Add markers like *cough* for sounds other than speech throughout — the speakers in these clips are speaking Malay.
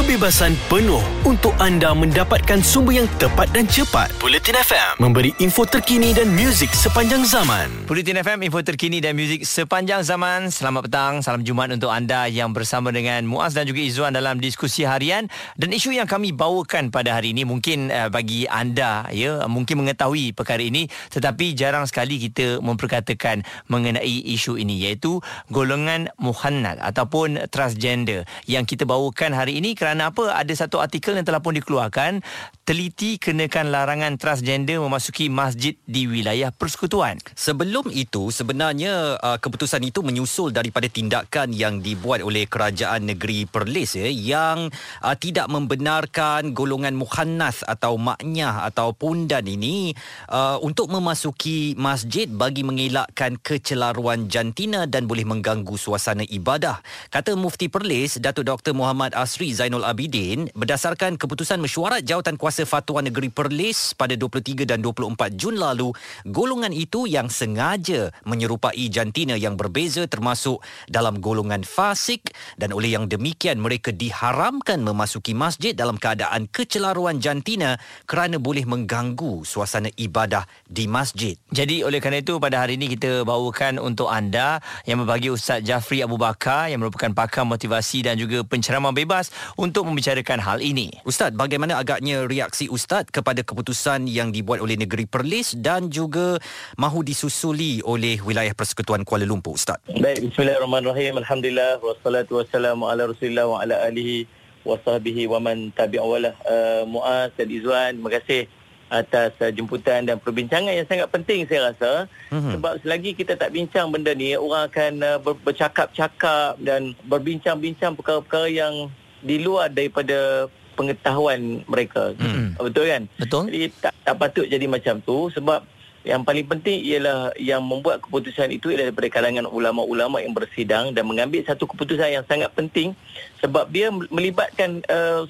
kebebasan penuh untuk anda mendapatkan sumber yang tepat dan cepat. Bulletin FM memberi info terkini dan muzik sepanjang zaman. Bulletin FM, info terkini dan muzik sepanjang zaman. Selamat petang, salam Jumaat untuk anda yang bersama dengan Muaz dan juga Izzuan dalam diskusi harian. Dan isu yang kami bawakan pada hari ini mungkin uh, bagi anda ya mungkin mengetahui perkara ini tetapi jarang sekali kita memperkatakan mengenai isu ini iaitu golongan muhannat ataupun transgender yang kita bawakan hari ini kerana apa? Ada satu artikel yang telah pun dikeluarkan teliti kenakan larangan transgender memasuki masjid di wilayah persekutuan. Sebelum itu sebenarnya uh, keputusan itu menyusul daripada tindakan yang dibuat oleh kerajaan negeri Perlis ya yang uh, tidak membenarkan golongan mukhannas atau maknyah atau pundan ini uh, untuk memasuki masjid bagi mengelakkan kecelaruan jantina dan boleh mengganggu suasana ibadah. Kata Mufti Perlis Datuk Dr Muhammad Asri Zainul Abidin berdasarkan keputusan mesyuarat jawatan Kuasa Fatwa Negeri Perlis pada 23 dan 24 Jun lalu, golongan itu yang sengaja menyerupai jantina yang berbeza termasuk dalam golongan fasik dan oleh yang demikian mereka diharamkan memasuki masjid dalam keadaan kecelaruan jantina kerana boleh mengganggu suasana ibadah di masjid. Jadi oleh kerana itu pada hari ini kita bawakan untuk anda yang berbagi Ustaz Jafri Abu Bakar yang merupakan pakar motivasi dan juga penceramah bebas untuk membicarakan hal ini. Ustaz, bagaimana agaknya reaksi Ustaz kepada keputusan yang dibuat oleh negeri Perlis dan juga mahu disusuli oleh wilayah Persekutuan Kuala Lumpur Ustaz. Baik, bismillahirrahmanirrahim. Alhamdulillah wassalatu wassalamu ala Rasulillah wa ala alihi wa sahbihi wa man tabi'awalah. Uh, Muaz dan Izwan, terima kasih atas uh, jemputan dan perbincangan yang sangat penting saya rasa mm-hmm. sebab selagi kita tak bincang benda ni orang akan uh, ber- bercakap-cakap dan berbincang-bincang perkara-perkara yang di luar daripada pengetahuan mereka. Hmm. Betul kan? Betul. Jadi tak, tak patut jadi macam tu sebab yang paling penting ialah yang membuat keputusan itu ialah daripada kalangan ulama-ulama yang bersidang dan mengambil satu keputusan yang sangat penting sebab dia melibatkan uh,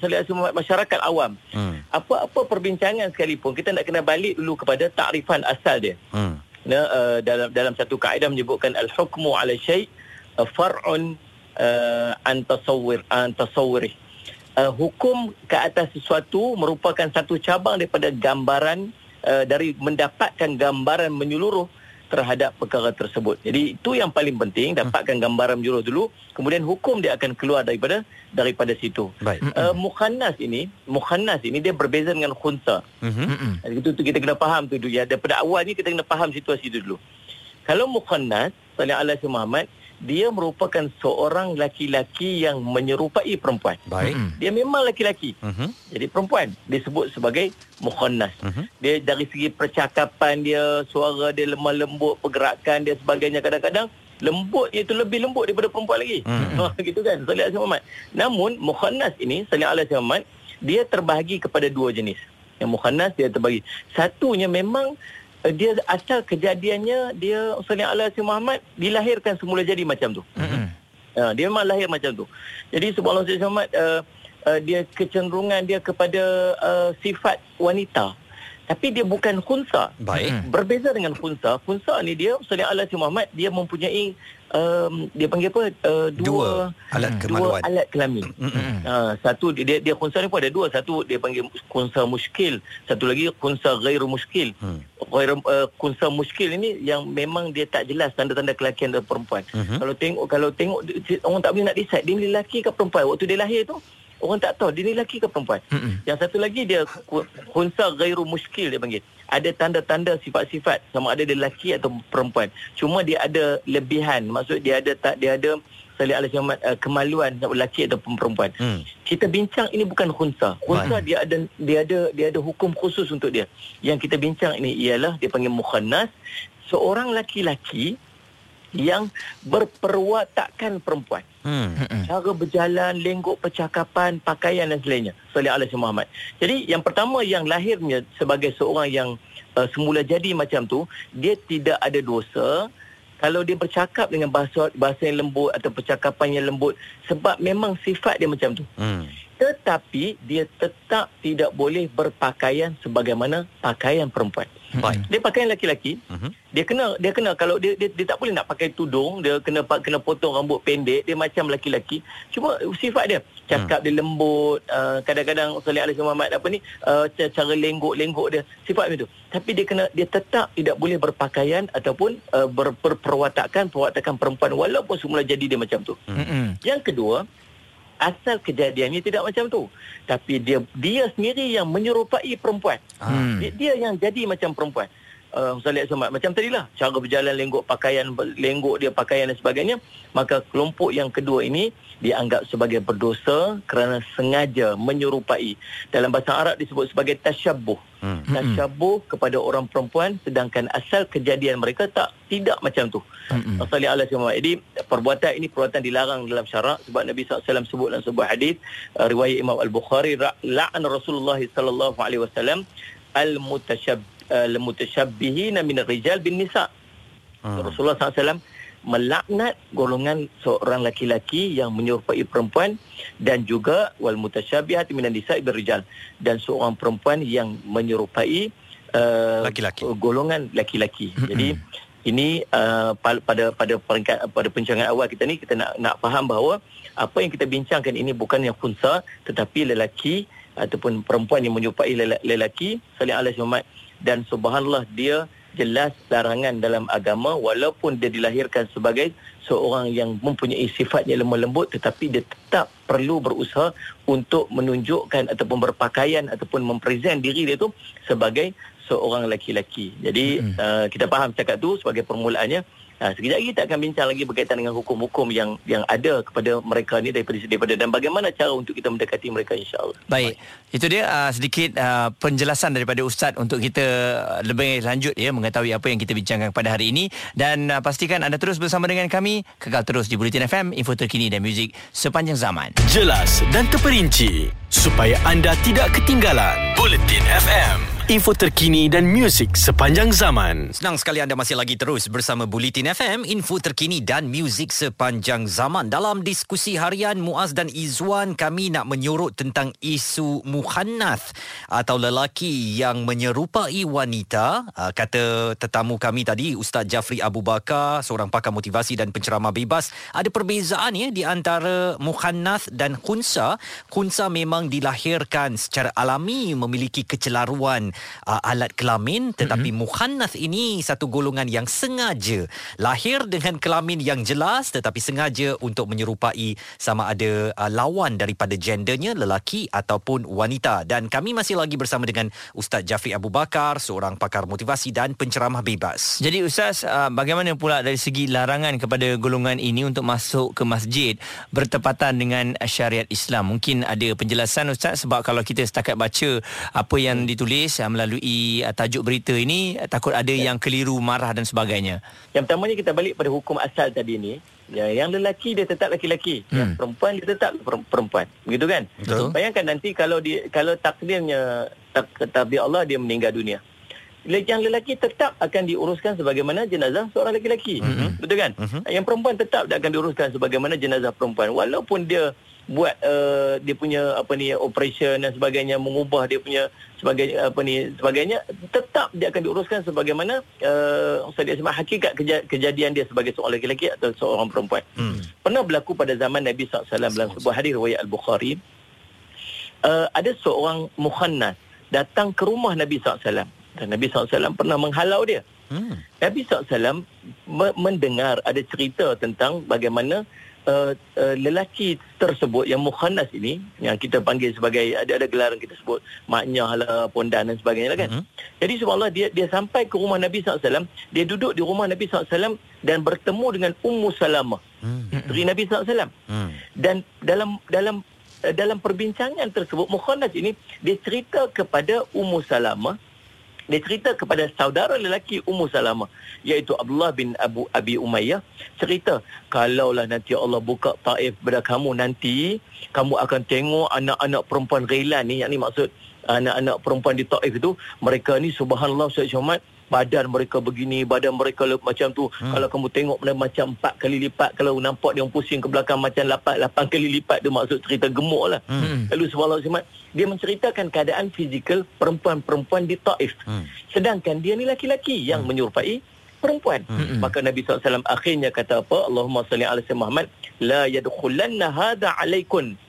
masyarakat awam. Hmm. Apa-apa perbincangan sekalipun kita nak kena balik dulu kepada takrifan asal dia. Hmm. Nah, uh, dalam dalam satu kaedah menyebutkan al-hukmu 'ala syai' far'un uh, an tasawwur an tasawwurih uh, hukum ke atas sesuatu merupakan satu cabang daripada gambaran uh, dari mendapatkan gambaran menyeluruh terhadap perkara tersebut. Jadi itu yang paling penting dapatkan gambaran menyeluruh dulu kemudian hukum dia akan keluar daripada daripada situ. Baik. Uh, mukhannas ini, mukhannas ini dia berbeza dengan khunsa. Mhm. Itu tu kita kena faham tu dulu ya. Daripada awal ni kita kena faham situasi itu dulu. Kalau mukhannas, sallallahu alaihi Muhammad, dia merupakan seorang laki-laki yang menyerupai perempuan. Baik. Dia memang laki-laki. Uh-huh. Jadi perempuan disebut sebagai mukhannas. Uh-huh. Dia dari segi percakapan dia, suara dia lemah lembut, pergerakan dia sebagainya kadang-kadang lembut itu lebih lembut daripada perempuan lagi. Uh-huh. *laughs* gitu kan? Sallallahu alaihi Muhammad. Namun mukhannas ini sallallahu alaihi Muhammad dia terbahagi kepada dua jenis. Yang mukhannas dia terbahagi. Satunya memang dia asal kejadiannya dia Ustaz Alaihi Muhammad dilahirkan semula jadi macam tu. Mm-hmm. Uh, dia memang lahir macam tu. Jadi subhanallah Ustaz Muhammad uh, uh, dia kecenderungan dia kepada uh, sifat wanita. Tapi dia bukan khunsa. Baik. Berbeza dengan khunsa. Khunsa ni dia Ustaz Alaihi Muhammad dia mempunyai um, dia panggil apa uh, dua, dua alat kemaluan dua alat kelamin mm-hmm. uh, satu dia dia kunsa ni pun ada dua satu dia panggil kunsa muskil satu lagi kunsa ghairu muskil mm. ghairu uh, kunsa muskil ini yang memang dia tak jelas tanda-tanda kelakian dari perempuan mm-hmm. kalau tengok kalau tengok orang tak boleh nak decide dia ni lelaki ke perempuan waktu dia lahir tu orang tak tahu dia ni lelaki ke perempuan. Mm-hmm. Yang satu lagi dia khunsa ghairu muskil dia panggil. Ada tanda-tanda sifat-sifat sama ada dia lelaki atau perempuan. Cuma dia ada lebihan. Maksud dia ada tak dia ada salih alaihi uh, kemaluan lelaki atau perempuan. Mm. Kita bincang ini bukan khunsa. Khunsa dia ada dia ada dia ada hukum khusus untuk dia. Yang kita bincang ini ialah dia panggil mukhannas seorang laki-laki yang berperwatakan perempuan. Hmm. Cara berjalan, lenggok percakapan, pakaian dan sebagainya. Salih alaihi Muhammad. Jadi yang pertama yang lahirnya sebagai seorang yang uh, semula jadi macam tu, dia tidak ada dosa kalau dia bercakap dengan bahasa bahasa yang lembut atau percakapan yang lembut sebab memang sifat dia macam tu. Hmm. Tetapi dia tetap tidak boleh berpakaian sebagaimana pakaian perempuan. Baik. Dia pakaian lelaki-lelaki, Mhm. dia kena dia kena kalau dia, dia dia tak boleh nak pakai tudung, dia kena kena potong rambut pendek, dia macam lelaki-lelaki. Cuma sifat dia cakap dia lembut, uh, kadang-kadang Salih Alaihi Muhammad apa ni uh, ca- cara lenggok-lenggok dia, sifat macam tu. Tapi dia kena dia tetap tidak boleh berpakaian ataupun uh, ber, berperwatakan perwatakan perempuan walaupun semula jadi dia macam tu. Mm-mm. Yang kedua, asal kejadiannya tidak macam tu. Tapi dia dia sendiri yang menyerupai perempuan. Hmm. Dia, dia yang jadi macam perempuan. Uh, Ustaz Somad, macam tadilah cara berjalan lenggok pakaian lenggok dia pakaian dan sebagainya maka kelompok yang kedua ini dianggap sebagai berdosa kerana sengaja menyerupai dalam bahasa Arab disebut sebagai tasyabuh Hmm. tasyabuh kepada orang perempuan sedangkan asal kejadian mereka tak tidak macam tu Mm-mm. Salih Allah SWT. Jadi perbuatan ini perbuatan dilarang dalam syarak sebab Nabi SAW sebut dalam sebuah hadis uh, riwayat Imam Al-Bukhari la'an Rasulullah sallallahu alaihi wasallam al-mutashab al-mutashabbihin min ar-rijal bin nisa. Hmm. Rasulullah SAW melaknat golongan seorang laki-laki yang menyerupai perempuan dan juga wal mutasyabihat minan nisa bil rijal dan seorang perempuan yang menyerupai uh, Laki-laki. golongan laki-laki. Jadi ini uh, pa- pada pada peringkat pada pencerahan awal kita ni kita nak nak faham bahawa apa yang kita bincangkan ini bukan yang khunsa tetapi lelaki ataupun perempuan yang menyerupai lela- lelaki salih alaihi Muhammad dan subhanallah dia jelas larangan dalam agama walaupun dia dilahirkan sebagai seorang yang mempunyai sifatnya lemah lembut tetapi dia tetap perlu berusaha untuk menunjukkan ataupun berpakaian ataupun mempresent diri dia tu sebagai seorang lelaki-lelaki. Jadi Mm-mm. uh, kita faham cakap tu sebagai permulaannya. Uh, sekejap lagi kita akan bincang lagi berkaitan dengan hukum-hukum yang yang ada kepada mereka ni daripada daripada dan bagaimana cara untuk kita mendekati mereka insya-Allah. Baik, itu dia uh, sedikit uh, penjelasan daripada Ustaz untuk kita uh, lebih lanjut ya mengetahui apa yang kita bincangkan pada hari ini dan uh, pastikan anda terus bersama dengan kami kekal terus di Bulletin FM info terkini dan muzik sepanjang zaman. Jelas dan terperinci supaya anda tidak ketinggalan. Bulletin FM, info terkini dan muzik sepanjang zaman. Senang sekali anda masih lagi terus bersama Bulletin FM, info terkini dan muzik sepanjang zaman. Dalam diskusi harian Muaz dan Izwan, kami nak menyorot tentang isu muhannath atau lelaki yang menyerupai wanita. Ah, Kata tetamu kami tadi, Ustaz Jafri Abu Bakar, seorang pakar motivasi dan penceramah bebas. Ada perbezaan ya di antara muhannath dan khunsa. Khunsa memang dilahirkan secara alami memiliki kecelaruan uh, alat kelamin tetapi mm-hmm. muhannath ini satu golongan yang sengaja lahir dengan kelamin yang jelas tetapi sengaja untuk menyerupai sama ada uh, lawan daripada gendernya lelaki ataupun wanita dan kami masih lagi bersama dengan Ustaz Jafri Abu Bakar seorang pakar motivasi dan penceramah bebas. Jadi Ustaz, uh, bagaimana pula dari segi larangan kepada golongan ini untuk masuk ke masjid bertepatan dengan syariat Islam? Mungkin ada penjelasan Ustaz sebab kalau kita setakat baca apa yang ditulis uh, melalui uh, tajuk berita ini uh, takut ada yang keliru, marah dan sebagainya. Yang pertamanya kita balik pada hukum asal tadi ni. Ya, yang lelaki dia tetap lelaki, hmm. yang perempuan dia tetap per- perempuan. Begitu kan? Betul. Bayangkan nanti kalau dia kalau takdirnya tak takdir Allah dia meninggal dunia. Yang lelaki tetap akan diuruskan sebagaimana jenazah seorang lelaki. Mm-hmm. Betul kan? Mm-hmm. Yang perempuan tetap dia akan diuruskan sebagaimana jenazah perempuan walaupun dia buat uh, dia punya apa ni operation dan sebagainya mengubah dia punya sebagai apa ni sebagainya tetap dia akan diuruskan sebagaimana uh, Ustaz dia sebut hakikat keja- kejadian dia sebagai seorang lelaki atau seorang perempuan. Hmm. Pernah berlaku pada zaman Nabi SAW dalam sebuah hadis riwayat Al-Bukhari uh, ada seorang mukhannas datang ke rumah Nabi SAW dan Nabi SAW pernah menghalau dia. Hmm. Nabi SAW me- mendengar ada cerita tentang bagaimana uh, uh, lelaki tersebut yang mukhannas ini yang kita panggil sebagai ada ada gelaran kita sebut maknya lah pondan dan sebagainya lah kan. Mhm. Jadi subhanallah dia dia sampai ke rumah Nabi SAW, dia duduk di rumah Nabi SAW dan bertemu dengan Ummu Salamah, Hmm. isteri Nabi SAW. Hmm. Dan dalam dalam eh, dalam perbincangan tersebut Mukhannas ini dia cerita kepada Ummu Salamah dia cerita kepada saudara lelaki Ummu Salamah iaitu Abdullah bin Abu Abi Umayyah. Cerita kalaulah nanti Allah buka taif kepada kamu nanti kamu akan tengok anak-anak perempuan Ghailan ni. Yang ni maksud anak-anak perempuan di Taif itu mereka ni subhanallah Ustaz Syahmat badan mereka begini, badan mereka macam tu. Hmm. Kalau kamu tengok benda macam empat kali lipat, kalau nampak dia pusing ke belakang macam lapan, lapan kali lipat, dia maksud cerita gemuk lah. Hmm. Lalu subhanallah Simat, dia menceritakan keadaan fizikal perempuan-perempuan di Taif. Hmm. Sedangkan dia ni laki-laki yang hmm. menyerupai perempuan. Hmm. Maka Nabi SAW akhirnya kata apa? Allahumma salli ala Muhammad, la yadkhulanna hadha alaikun.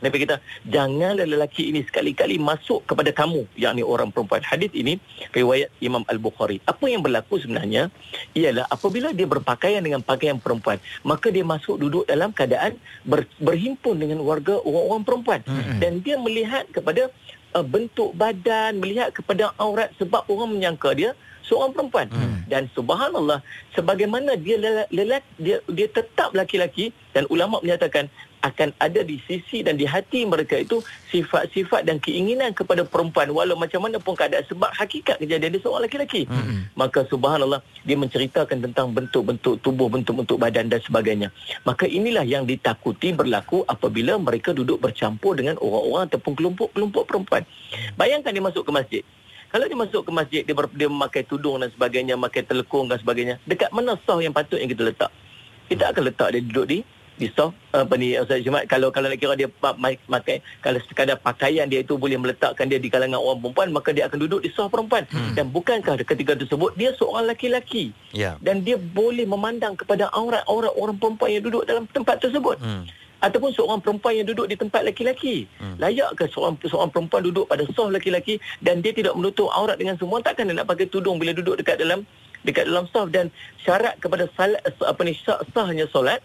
Nabi kata, janganlah lelaki ini sekali-kali masuk kepada kamu, yakni orang perempuan. Hadis ini, riwayat Imam Al-Bukhari. Apa yang berlaku sebenarnya, ialah apabila dia berpakaian dengan pakaian perempuan, maka dia masuk duduk dalam keadaan ber, berhimpun dengan warga orang-orang perempuan. Hmm. Dan dia melihat kepada uh, bentuk badan, melihat kepada aurat sebab orang menyangka dia seorang perempuan. Hmm. Dan subhanallah, sebagaimana dia lelaki, dia, dia tetap laki-laki dan ulama menyatakan akan ada di sisi dan di hati mereka itu sifat-sifat dan keinginan kepada perempuan walau macam mana pun keadaan sebab hakikat kejadian dia seorang lelaki hmm. maka subhanallah dia menceritakan tentang bentuk-bentuk tubuh bentuk-bentuk badan dan sebagainya maka inilah yang ditakuti berlaku apabila mereka duduk bercampur dengan orang-orang ataupun kelompok-kelompok perempuan bayangkan dia masuk ke masjid kalau dia masuk ke masjid dia, ber, dia memakai tudung dan sebagainya memakai telekung dan sebagainya dekat mana sah yang patut yang kita letak kita akan letak dia duduk di di soft apa ni Ustaz Jumat kalau kalau nak kira dia pakai kalau sekadar pakaian dia itu boleh meletakkan dia di kalangan orang perempuan maka dia akan duduk di soft perempuan hmm. dan bukankah ketika tersebut dia seorang lelaki yeah. dan dia boleh memandang kepada aurat-aurat orang perempuan yang duduk dalam tempat tersebut hmm. Ataupun seorang perempuan yang duduk di tempat lelaki hmm. layakkah seorang seorang perempuan duduk pada soft lelaki dan dia tidak menutup aurat dengan semua? Takkan dia nak pakai tudung bila duduk dekat dalam dekat dalam soft dan syarat kepada salat apa ni sah, sahnya solat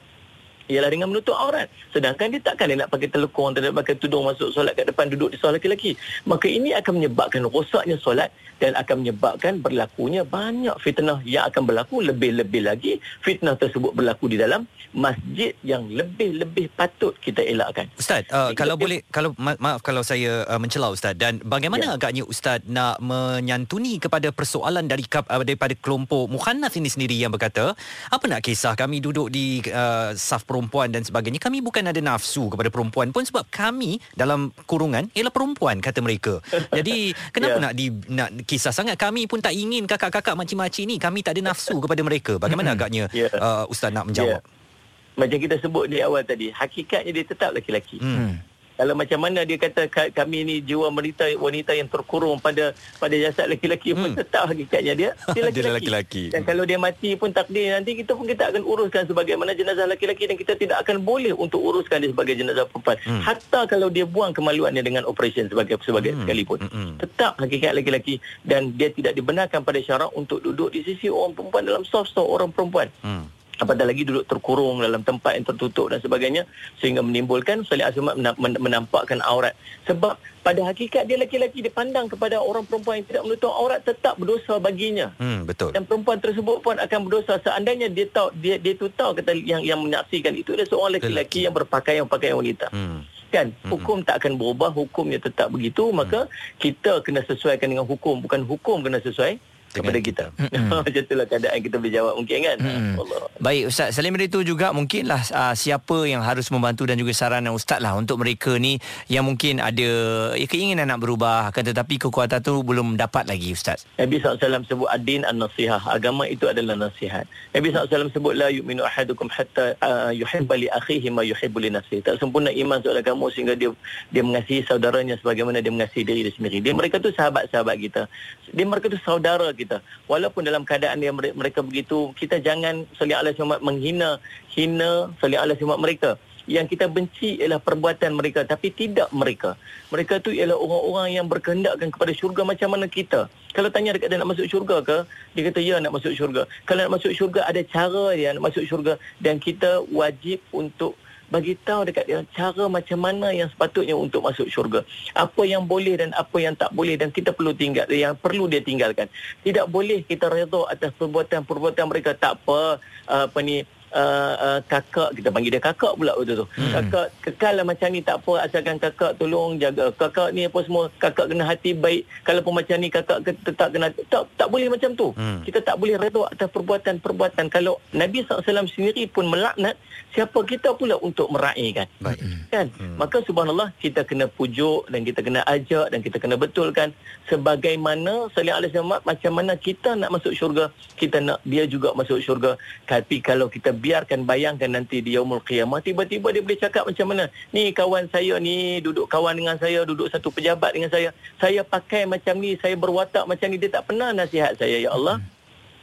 ialah dengan menutup aurat. Sedangkan dia takkan dia nak pakai telekong atau nak pakai tudung masuk solat kat depan duduk di solat lelaki. Maka ini akan menyebabkan rosaknya solat dan akan menyebabkan berlakunya banyak fitnah yang akan berlaku lebih-lebih lagi fitnah tersebut berlaku di dalam masjid yang lebih-lebih patut kita elakkan. Ustaz, uh, kalau boleh kalau ma- maaf kalau saya uh, mencela ustaz dan bagaimana ya. agaknya ustaz nak menyantuni kepada persoalan dari uh, daripada kelompok mukhannas ini sendiri yang berkata, apa nak kisah kami duduk di uh, saf perempuan dan sebagainya, kami bukan ada nafsu kepada perempuan pun sebab kami dalam kurungan ialah perempuan kata mereka. *laughs* Jadi kenapa ya. nak di nak kisah sangat kami pun tak ingin kakak-kakak makcik-makcik ni kami tak ada nafsu kepada mereka. Bagaimana agaknya yeah. uh, ustaz nak menjawab? Yeah macam kita sebut di awal tadi hakikatnya dia tetap laki-laki hmm. Kalau macam mana dia kata kami ni jiwa wanita wanita yang terkurung pada pada jasad pun hmm. tetap hakikatnya dia *laughs* dia laki-laki. Dan kalau dia mati pun takdir nanti kita pun kita akan uruskan sebagaimana jenazah laki-laki dan kita tidak akan boleh untuk uruskan dia sebagai jenazah perempuan. Hmm. Hatta kalau dia buang kemaluannya dengan operation sebagai sebagai hmm. sekalipun. Hmm. Tetap hakikat laki-laki dan dia tidak dibenarkan pada syarak untuk duduk di sisi orang perempuan dalam soft store orang perempuan. Hmm apatah lagi duduk terkurung dalam tempat yang tertutup dan sebagainya sehingga menimbulkan salih asmat menampakkan aurat. Sebab pada hakikat dia lelaki-lelaki dipandang kepada orang perempuan yang tidak menutup aurat tetap berdosa baginya. Hmm, betul. Dan perempuan tersebut pun akan berdosa. Seandainya dia tahu dia dia tu tahu kata yang yang menyaksikan itu adalah seorang lelaki. yang berpakaian pakaian wanita. Hmm. Kan? Hmm. hukum tak akan berubah hukumnya tetap begitu. Maka hmm. kita kena sesuaikan dengan hukum. Bukan hukum kena sesuai kepada kita. *laughs* Macam itulah keadaan kita boleh jawab mungkin kan. Hmm. Baik Ustaz, selain itu juga mungkinlah uh, siapa yang harus membantu dan juga saranan Ustaz lah untuk mereka ni yang mungkin ada ya, keinginan nak berubah akan tetapi kekuatan tu belum dapat lagi Ustaz. Nabi SAW sebut adin an-nasihah. Agama itu adalah nasihat. Nabi SAW sebut la yu'minu ahadukum hatta uh, yuhibba li akhihi ma yuhibbu li nafsihi. Tak sempurna iman seorang kamu sehingga dia dia mengasihi saudaranya sebagaimana dia mengasihi diri dia sendiri. Dia mereka tu sahabat-sahabat kita. Dia mereka tu saudara kita kita. Walaupun dalam keadaan yang mereka begitu, kita jangan salih Allah SWT menghina, hina salih Allah SWT mereka. Yang kita benci ialah perbuatan mereka tapi tidak mereka. Mereka tu ialah orang-orang yang berkehendakkan kepada syurga macam mana kita. Kalau tanya dekat dia nak masuk syurga ke, dia kata ya nak masuk syurga. Kalau nak masuk syurga ada cara dia nak masuk syurga dan kita wajib untuk bagi tahu dekat dia cara macam mana yang sepatutnya untuk masuk syurga. Apa yang boleh dan apa yang tak boleh dan kita perlu tinggal yang perlu dia tinggalkan. Tidak boleh kita redha atas perbuatan-perbuatan mereka tak apa apa ni uh, uh, kakak kita panggil dia kakak pula waktu tu. Hmm. Kakak kekal lah macam ni tak apa asalkan kakak tolong jaga kakak ni apa semua kakak kena hati baik. Kalau pun macam ni kakak ke, tetap kena tak tak boleh macam tu. Hmm. Kita tak boleh redha atas perbuatan-perbuatan kalau Nabi SAW sendiri pun melaknat siapa kita pula untuk meraihkan. Baik. Kan? Hmm. Maka subhanallah kita kena pujuk dan kita kena ajak dan kita kena betulkan sebagaimana salih alaihi macam mana kita nak masuk syurga kita nak dia juga masuk syurga tapi kalau kita biarkan bayangkan nanti di yaumul qiyamah tiba-tiba dia boleh cakap macam mana ni kawan saya ni duduk kawan dengan saya duduk satu pejabat dengan saya saya pakai macam ni saya berwatak macam ni dia tak pernah nasihat saya ya Allah hmm.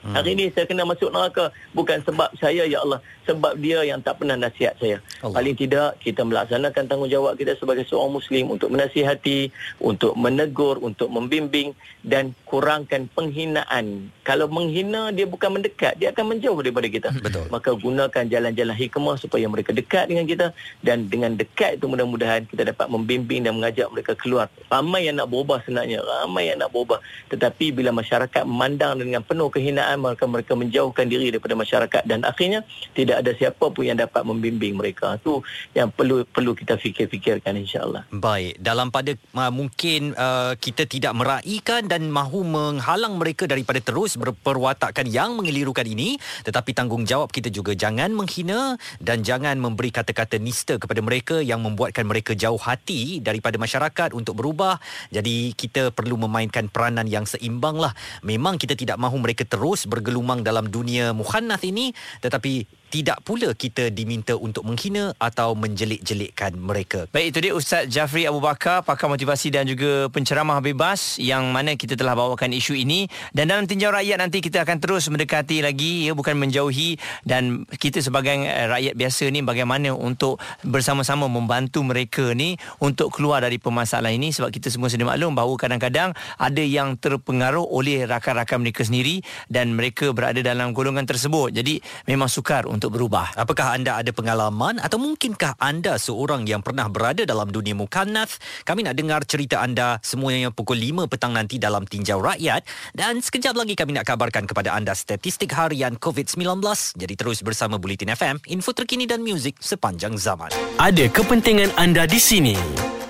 Hari ini saya kena masuk neraka bukan sebab saya ya Allah sebab dia yang tak pernah nasihat saya. Allah. Paling tidak kita melaksanakan tanggungjawab kita sebagai seorang muslim untuk menasihati, untuk menegur, untuk membimbing dan kurangkan penghinaan. Kalau menghina dia bukan mendekat, dia akan menjauh daripada kita. Betul. Maka gunakan jalan-jalan hikmah supaya mereka dekat dengan kita dan dengan dekat itu mudah-mudahan kita dapat membimbing dan mengajak mereka keluar. Ramai yang nak berubah sebenarnya, ramai yang nak berubah. Tetapi bila masyarakat memandang dengan penuh kehinaan maka mereka menjauhkan diri daripada masyarakat dan akhirnya tidak ada siapa pun yang dapat membimbing mereka. Itu yang perlu perlu kita fikir-fikirkan insya-Allah. Baik, dalam pada uh, mungkin uh, kita tidak meraihkan dan mahu menghalang mereka daripada terus berperwatakan yang mengelirukan ini, tetapi tanggungjawab kita juga jangan menghina dan jangan memberi kata-kata nista kepada mereka yang membuatkan mereka jauh hati daripada masyarakat untuk berubah. Jadi kita perlu memainkan peranan yang seimbang lah. Memang kita tidak mahu mereka terus bergelumang dalam dunia mukhannath ini, tetapi tidak pula kita diminta untuk menghina atau menjelik-jelikkan mereka. Baik, itu dia Ustaz Jafri Abu Bakar, pakar motivasi dan juga penceramah bebas yang mana kita telah bawakan isu ini. Dan dalam tinjau rakyat nanti kita akan terus mendekati lagi, ya bukan menjauhi. Dan kita sebagai eh, rakyat biasa ni bagaimana untuk bersama-sama membantu mereka ni untuk keluar dari permasalahan ini. Sebab kita semua sedia maklum bahawa kadang-kadang ada yang terpengaruh oleh rakan-rakan mereka sendiri dan mereka berada dalam golongan tersebut. Jadi memang sukar untuk untuk berubah. Apakah anda ada pengalaman atau mungkinkah anda seorang yang pernah berada dalam dunia mukannath? Kami nak dengar cerita anda semuanya pukul 5 petang nanti dalam Tinjau Rakyat dan sekejap lagi kami nak kabarkan kepada anda statistik harian COVID-19. Jadi terus bersama Bulletin FM, info terkini dan muzik sepanjang zaman. Ada kepentingan anda di sini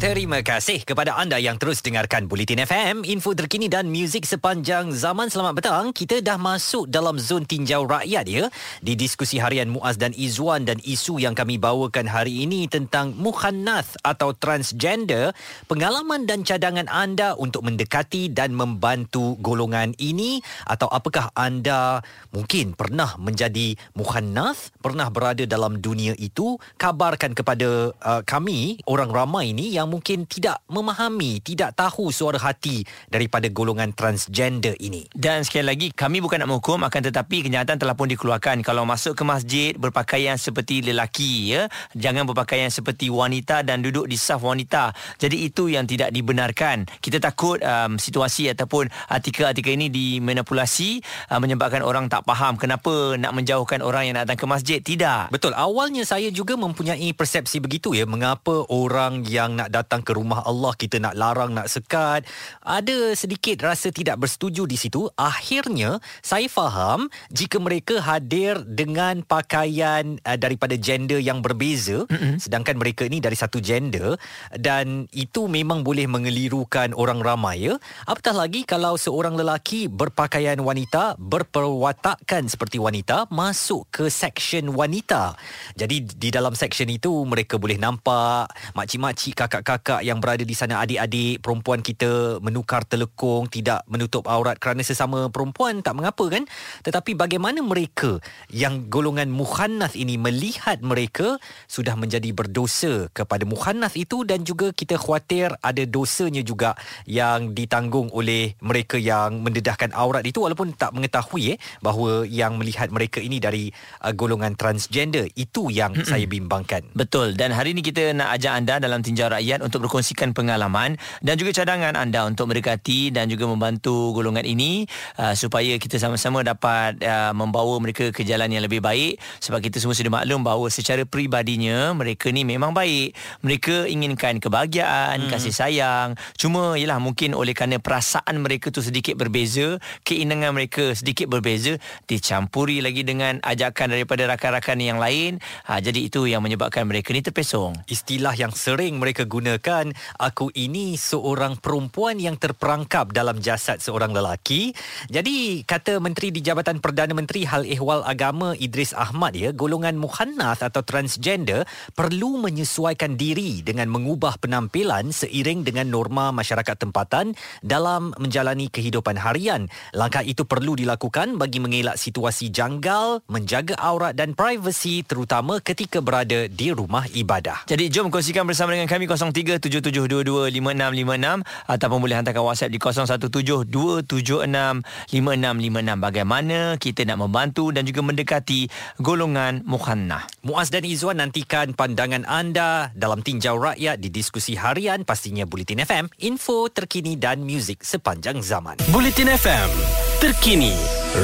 Terima kasih kepada anda yang terus dengarkan Bulletin FM, info terkini dan muzik sepanjang zaman. Selamat petang. Kita dah masuk dalam zon tinjau rakyat ya. Di diskusi harian Muaz dan Izwan dan isu yang kami bawakan hari ini tentang mukhannath atau transgender, pengalaman dan cadangan anda untuk mendekati dan membantu golongan ini atau apakah anda mungkin pernah menjadi mukhannath, pernah berada dalam dunia itu, kabarkan kepada uh, kami orang ramai ini yang mungkin tidak memahami, tidak tahu suara hati daripada golongan transgender ini. Dan sekali lagi, kami bukan nak menghukum akan tetapi kenyataan telah pun dikeluarkan. Kalau masuk ke masjid berpakaian seperti lelaki, ya, jangan berpakaian seperti wanita dan duduk di saf wanita. Jadi itu yang tidak dibenarkan. Kita takut um, situasi ataupun artikel-artikel ini dimanipulasi uh, menyebabkan orang tak faham kenapa nak menjauhkan orang yang nak datang ke masjid. Tidak. Betul. Awalnya saya juga mempunyai persepsi begitu ya. Mengapa orang yang nak datang ke rumah Allah kita nak larang nak sekat. Ada sedikit rasa tidak bersetuju di situ. Akhirnya saya faham jika mereka hadir dengan pakaian uh, daripada gender yang berbeza. Mm-hmm. sedangkan mereka ini dari satu gender. Dan itu memang boleh mengelirukan orang ramai ya. Apatah lagi kalau seorang lelaki berpakaian wanita berperwatakan seperti wanita masuk ke section wanita. Jadi di dalam section itu mereka boleh nampak makcik-makcik kakak kakak yang berada di sana adik-adik perempuan kita menukar telekung tidak menutup aurat kerana sesama perempuan tak mengapa kan? Tetapi bagaimana mereka yang golongan mukhannath ini melihat mereka sudah menjadi berdosa kepada mukhannath itu dan juga kita khawatir ada dosanya juga yang ditanggung oleh mereka yang mendedahkan aurat itu walaupun tak mengetahui eh bahawa yang melihat mereka ini dari uh, golongan transgender. Itu yang saya bimbangkan. Betul. Dan hari ini kita nak ajak anda dalam tinjau rakyat berminat untuk berkongsikan pengalaman dan juga cadangan anda untuk mendekati dan juga membantu golongan ini uh, supaya kita sama-sama dapat uh, membawa mereka ke jalan yang lebih baik. Sebab kita semua sudah maklum bahawa secara peribadinya mereka ni memang baik. Mereka inginkan kebahagiaan hmm. kasih sayang. Cuma ialah mungkin oleh kerana perasaan mereka tu sedikit berbeza keinginan mereka sedikit berbeza dicampuri lagi dengan ajakan daripada rakan-rakan yang lain. Ha, jadi itu yang menyebabkan mereka ni terpesong. Istilah yang sering mereka gunakan aku ini seorang perempuan yang terperangkap dalam jasad seorang lelaki. Jadi kata menteri di Jabatan Perdana Menteri Hal Ehwal Agama Idris Ahmad ya golongan muhannath atau transgender perlu menyesuaikan diri dengan mengubah penampilan seiring dengan norma masyarakat tempatan dalam menjalani kehidupan harian. Langkah itu perlu dilakukan bagi mengelak situasi janggal menjaga aurat dan privasi terutama ketika berada di rumah ibadah. Jadi jom kongsikan bersama dengan kami 0377225656 ataupun boleh hantarkan WhatsApp di 0172765656 bagaimana kita nak membantu dan juga mendekati golongan mukhanna. Muaz dan Izwan nantikan pandangan anda dalam tinjau rakyat di diskusi harian pastinya Bulletin FM, info terkini dan muzik sepanjang zaman. Bulletin FM, terkini,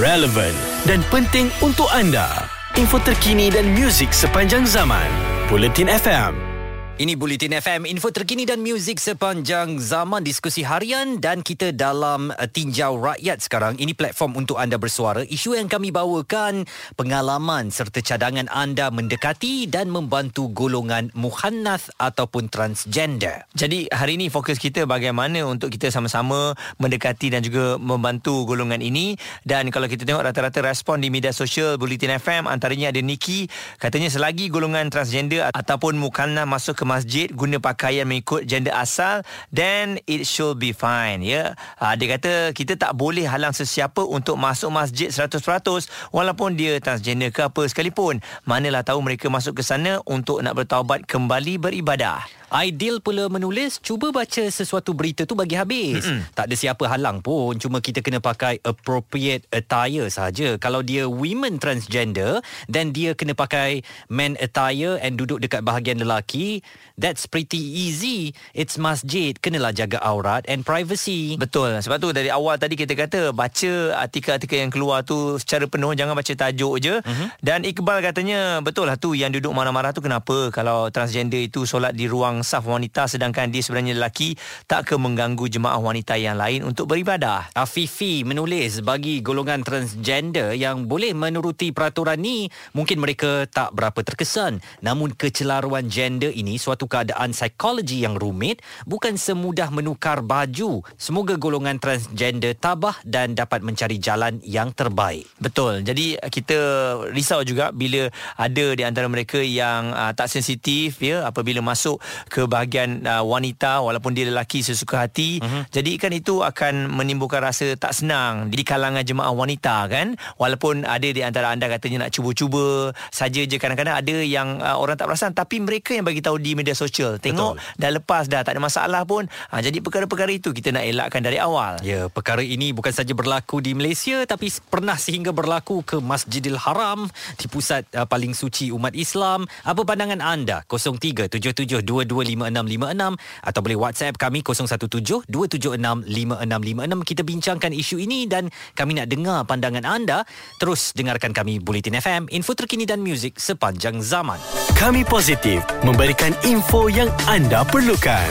relevan dan penting untuk anda. Info terkini dan muzik sepanjang zaman. Bulletin FM. Ini Bulletin FM, info terkini dan muzik sepanjang zaman diskusi harian dan kita dalam uh, tinjau rakyat sekarang. Ini platform untuk anda bersuara. Isu yang kami bawakan, pengalaman serta cadangan anda mendekati dan membantu golongan muhannath ataupun transgender. Jadi hari ini fokus kita bagaimana untuk kita sama-sama mendekati dan juga membantu golongan ini. Dan kalau kita tengok rata-rata respon di media sosial Bulletin FM, antaranya ada Niki, katanya selagi golongan transgender ataupun muhannath masuk ke masjid guna pakaian mengikut gender asal then it should be fine ya. Yeah? Uh, dia kata kita tak boleh halang sesiapa untuk masuk masjid 100% walaupun dia transgender ke apa sekalipun. Manalah tahu mereka masuk ke sana untuk nak bertaubat kembali beribadah. Ideal pula menulis Cuba baca sesuatu berita tu bagi habis Mm-mm. Tak ada siapa halang pun Cuma kita kena pakai Appropriate attire saja. Kalau dia women transgender Then dia kena pakai Men attire And duduk dekat bahagian lelaki That's pretty easy. It's masjid. Kenalah jaga aurat And privacy. Betul. Sebab tu dari awal tadi kita kata Baca artikel-artikel yang keluar tu Secara penuh Jangan baca tajuk je. Mm-hmm. Dan Iqbal katanya Betul lah tu Yang duduk marah-marah tu kenapa? Kalau transgender itu Solat di ruang saf wanita sedangkan dia sebenarnya lelaki tak ke mengganggu jemaah wanita yang lain untuk beribadah. Afifi menulis bagi golongan transgender yang boleh menuruti peraturan ni mungkin mereka tak berapa terkesan. Namun kecelaruan gender ini suatu keadaan psikologi yang rumit bukan semudah menukar baju. Semoga golongan transgender tabah dan dapat mencari jalan yang terbaik. Betul. Jadi kita risau juga bila ada di antara mereka yang uh, tak sensitif ya apabila masuk ke bahagian uh, wanita walaupun dia lelaki sesuka hati uh-huh. jadi kan itu akan menimbulkan rasa tak senang di kalangan jemaah wanita kan walaupun ada di antara anda katanya nak cuba-cuba saja je kadang-kadang ada yang uh, orang tak perasan tapi mereka yang bagi tahu di media sosial. Tengok Betul. dah lepas dah tak ada masalah pun. Uh, jadi perkara-perkara itu kita nak elakkan dari awal. Ya perkara ini bukan saja berlaku di Malaysia tapi pernah sehingga berlaku ke Masjidil Haram di pusat uh, paling suci umat Islam. Apa pandangan anda? 037722 0377225656 atau boleh WhatsApp kami 0172765656 kita bincangkan isu ini dan kami nak dengar pandangan anda. Terus dengarkan kami Bulletin FM info terkini dan muzik sepanjang zaman. Kami positif memberikan info yang anda perlukan.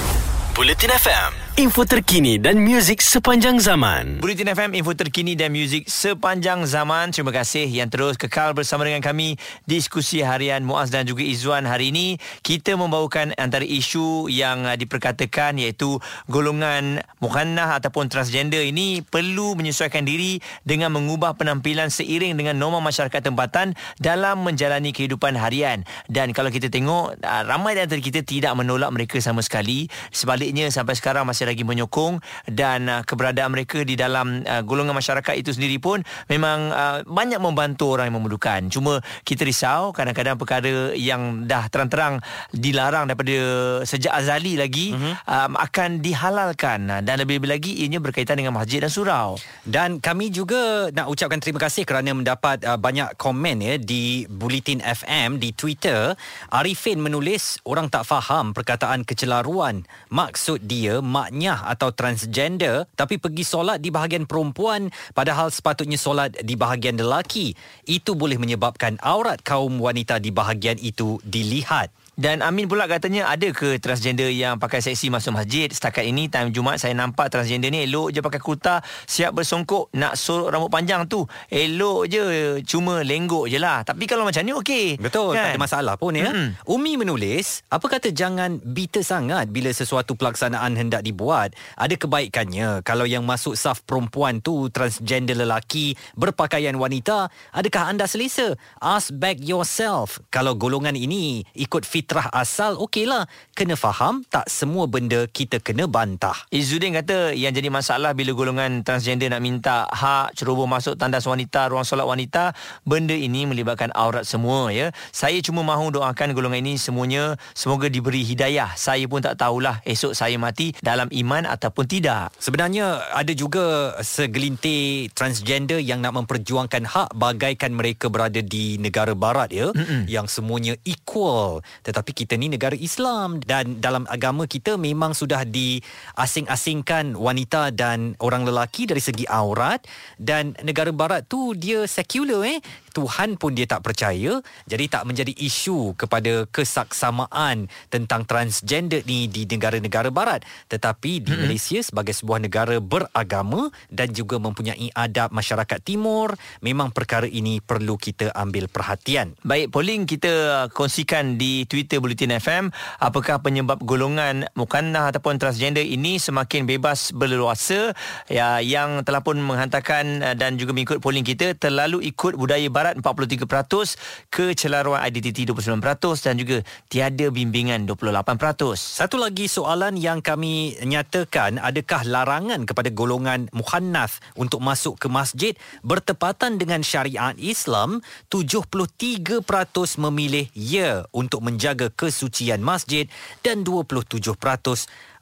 Bulletin FM info terkini dan muzik sepanjang zaman. Bulletin FM, info terkini dan muzik sepanjang zaman. Terima kasih yang terus kekal bersama dengan kami. Diskusi harian Muaz dan juga Izzuan hari ini. Kita membawakan antara isu yang uh, diperkatakan iaitu golongan mukhannah ataupun transgender ini perlu menyesuaikan diri dengan mengubah penampilan seiring dengan norma masyarakat tempatan dalam menjalani kehidupan harian. Dan kalau kita tengok, uh, ramai antara kita tidak menolak mereka sama sekali. Sebaliknya sampai sekarang masih masih lagi menyokong dan uh, keberadaan mereka di dalam uh, golongan masyarakat itu sendiri pun memang uh, banyak membantu orang yang memerlukan. Cuma kita risau kadang-kadang perkara yang dah terang-terang dilarang daripada sejak azali lagi uh-huh. um, akan dihalalkan dan lebih-lebih lagi ianya berkaitan dengan masjid dan surau. Dan kami juga nak ucapkan terima kasih kerana mendapat uh, banyak komen ya di Bulletin FM di Twitter. Arifin menulis orang tak faham perkataan kecelaruan. Maksud dia maknya atau transgender tapi pergi solat di bahagian perempuan padahal sepatutnya solat di bahagian lelaki. Itu boleh menyebabkan aurat kaum wanita di bahagian itu dilihat. Dan Amin pula katanya ada ke transgender yang pakai seksi masuk masjid? Setakat ini time Jumaat saya nampak transgender ni elok je pakai kurta Siap bersongkok nak sorok rambut panjang tu Elok je. Cuma lenggok je lah. Tapi kalau macam ni okey. Betul kan? tak ada masalah pun ya. Mm-hmm. Umi menulis Apa kata jangan bitter sangat bila sesuatu pelaksanaan hendak dibuat. Ada kebaikannya. Kalau yang masuk saf perempuan tu transgender lelaki berpakaian wanita Adakah anda selesa? Ask back yourself. Kalau golongan ini ikut fit fitrah asal okeylah. Kena faham tak semua benda kita kena bantah. Izzuddin kata yang jadi masalah bila golongan transgender nak minta hak ceroboh masuk tandas wanita ruang solat wanita benda ini melibatkan aurat semua ya. Saya cuma mahu doakan golongan ini semuanya semoga diberi hidayah. Saya pun tak tahulah esok saya mati dalam iman ataupun tidak. Sebenarnya ada juga segelintir transgender yang nak memperjuangkan hak bagaikan mereka berada di negara barat ya. Mm-mm. yang semuanya equal. tetapi kita ni negara Islam dan dalam agama kita memang sudah diasing-asingkan wanita dan orang lelaki dari segi aurat. Dan negara barat tu dia sekular eh Tuhan pun dia tak percaya. Jadi tak menjadi isu kepada kesaksamaan tentang transgender ni di negara-negara barat. Tetapi di mm-hmm. Malaysia sebagai sebuah negara beragama dan juga mempunyai adab masyarakat timur memang perkara ini perlu kita ambil perhatian. Baik polling kita kongsikan di Twitter Bulletin FM apakah penyebab golongan mukannah ataupun transgender ini semakin bebas berleluasa ya yang telah pun menghantarkan eh, dan juga mengikut polling kita terlalu ikut budaya barat Barat 43%, kecelaruan identiti 29% dan juga tiada bimbingan 28%. Satu lagi soalan yang kami nyatakan, adakah larangan kepada golongan muhannath untuk masuk ke masjid bertepatan dengan syariat Islam? 73% memilih ya untuk menjaga kesucian masjid dan 27%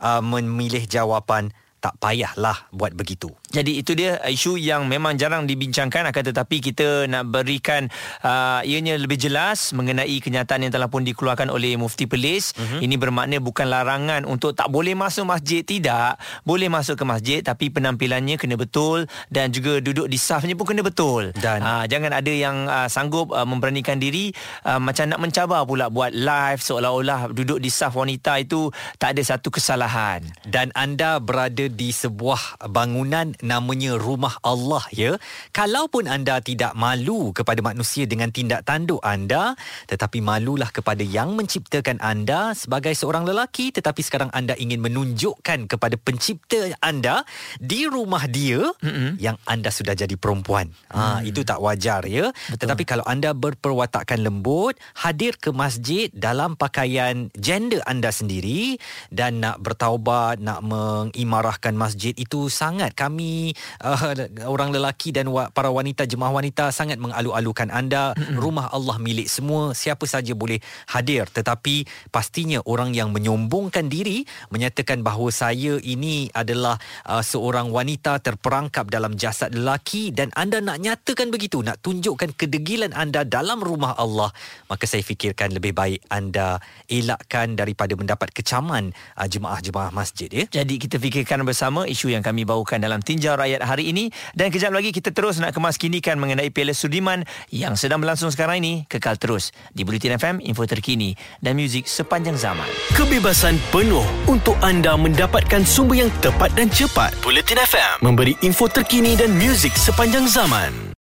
uh, memilih jawapan tak payahlah buat begitu. Jadi itu dia isu yang memang jarang dibincangkan akan tetapi kita nak berikan uh, ianya lebih jelas mengenai kenyataan yang telah pun dikeluarkan oleh Mufti Perlis. Uh-huh. Ini bermakna bukan larangan untuk tak boleh masuk masjid tidak. Boleh masuk ke masjid tapi penampilannya kena betul dan juga duduk di safnya pun kena betul. Dan uh, jangan ada yang uh, sanggup uh, memberanikan diri uh, macam nak mencabar pula buat live seolah-olah duduk di saf wanita itu tak ada satu kesalahan. Dan anda berada di sebuah bangunan namanya rumah Allah ya. Kalaupun anda tidak malu kepada manusia dengan tindak tanduk anda, tetapi malulah kepada yang menciptakan anda sebagai seorang lelaki tetapi sekarang anda ingin menunjukkan kepada pencipta anda di rumah dia mm-hmm. yang anda sudah jadi perempuan. Ha, mm. itu tak wajar ya. Betul. Tetapi kalau anda berperwatakan lembut, hadir ke masjid dalam pakaian gender anda sendiri dan nak bertaubat, nak mengimarah menggunakan masjid itu sangat kami uh, orang lelaki dan wa, para wanita jemaah wanita sangat mengalu-alukan anda. Mm-hmm. rumah Allah milik semua. Siapa saja boleh hadir. Tetapi pastinya orang yang menyombongkan diri menyatakan bahawa saya ini adalah uh, seorang wanita terperangkap dalam jasad lelaki dan anda nak nyatakan begitu nak tunjukkan kedegilan anda dalam rumah Allah maka saya fikirkan lebih baik anda elakkan daripada mendapat kecaman uh, jemaah-jemaah masjid ya. Jadi kita fikirkan bersama isu yang kami bawakan dalam Tinjau Rakyat hari ini dan kejap lagi kita terus nak kemaskinikan mengenai Piala Sudiman yang sedang berlangsung sekarang ini kekal terus di Bulletin FM info terkini dan muzik sepanjang zaman. Kebebasan penuh untuk anda mendapatkan sumber yang tepat dan cepat. Bulletin FM memberi info terkini dan muzik sepanjang zaman.